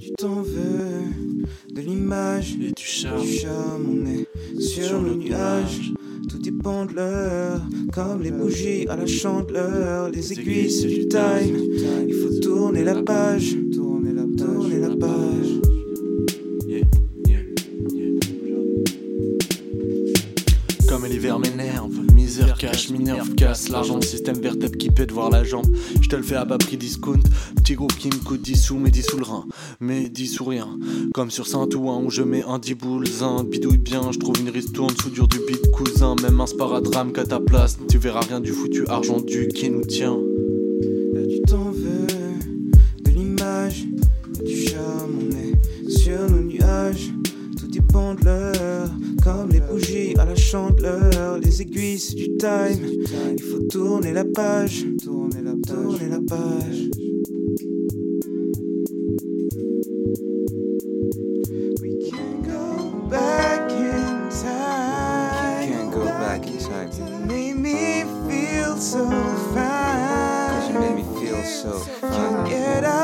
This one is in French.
Tu t'en veux de l'image et du charme. On est sur, le nuage. Tout dépend de l'heure, comme les bougies à la chandeleur. Les aiguilles, c'est du time. Il faut tourner la page. Comme l'hiver m'énerve, misère cache, minerve, casse l'argent, système vertèbre qui pète voir la jambe. Je te le fais à bas prix discount, petit groupe qui me coûte 10 sous, mais 10 sous le rein, mais 10 sous rien. Comme sur Saint-Ouen où je mets un 10 boules, un bidouille bien, je trouve une ristourne sous dur du beat cousin, même un sparadrame qu'à ta place, tu verras rien du foutu argent du qui nous tient. Là, tu t'en veux de l'image, du charme, on est sur nos nuages. Tout dépend de l'heure, à la chandeleur. Les aiguilles, c'est du time. Il faut tourner la page, tourner la page, tourner la page. We can't go back in time. Can't go back in time. You made me feel so fine. Cause you made me feel so fine.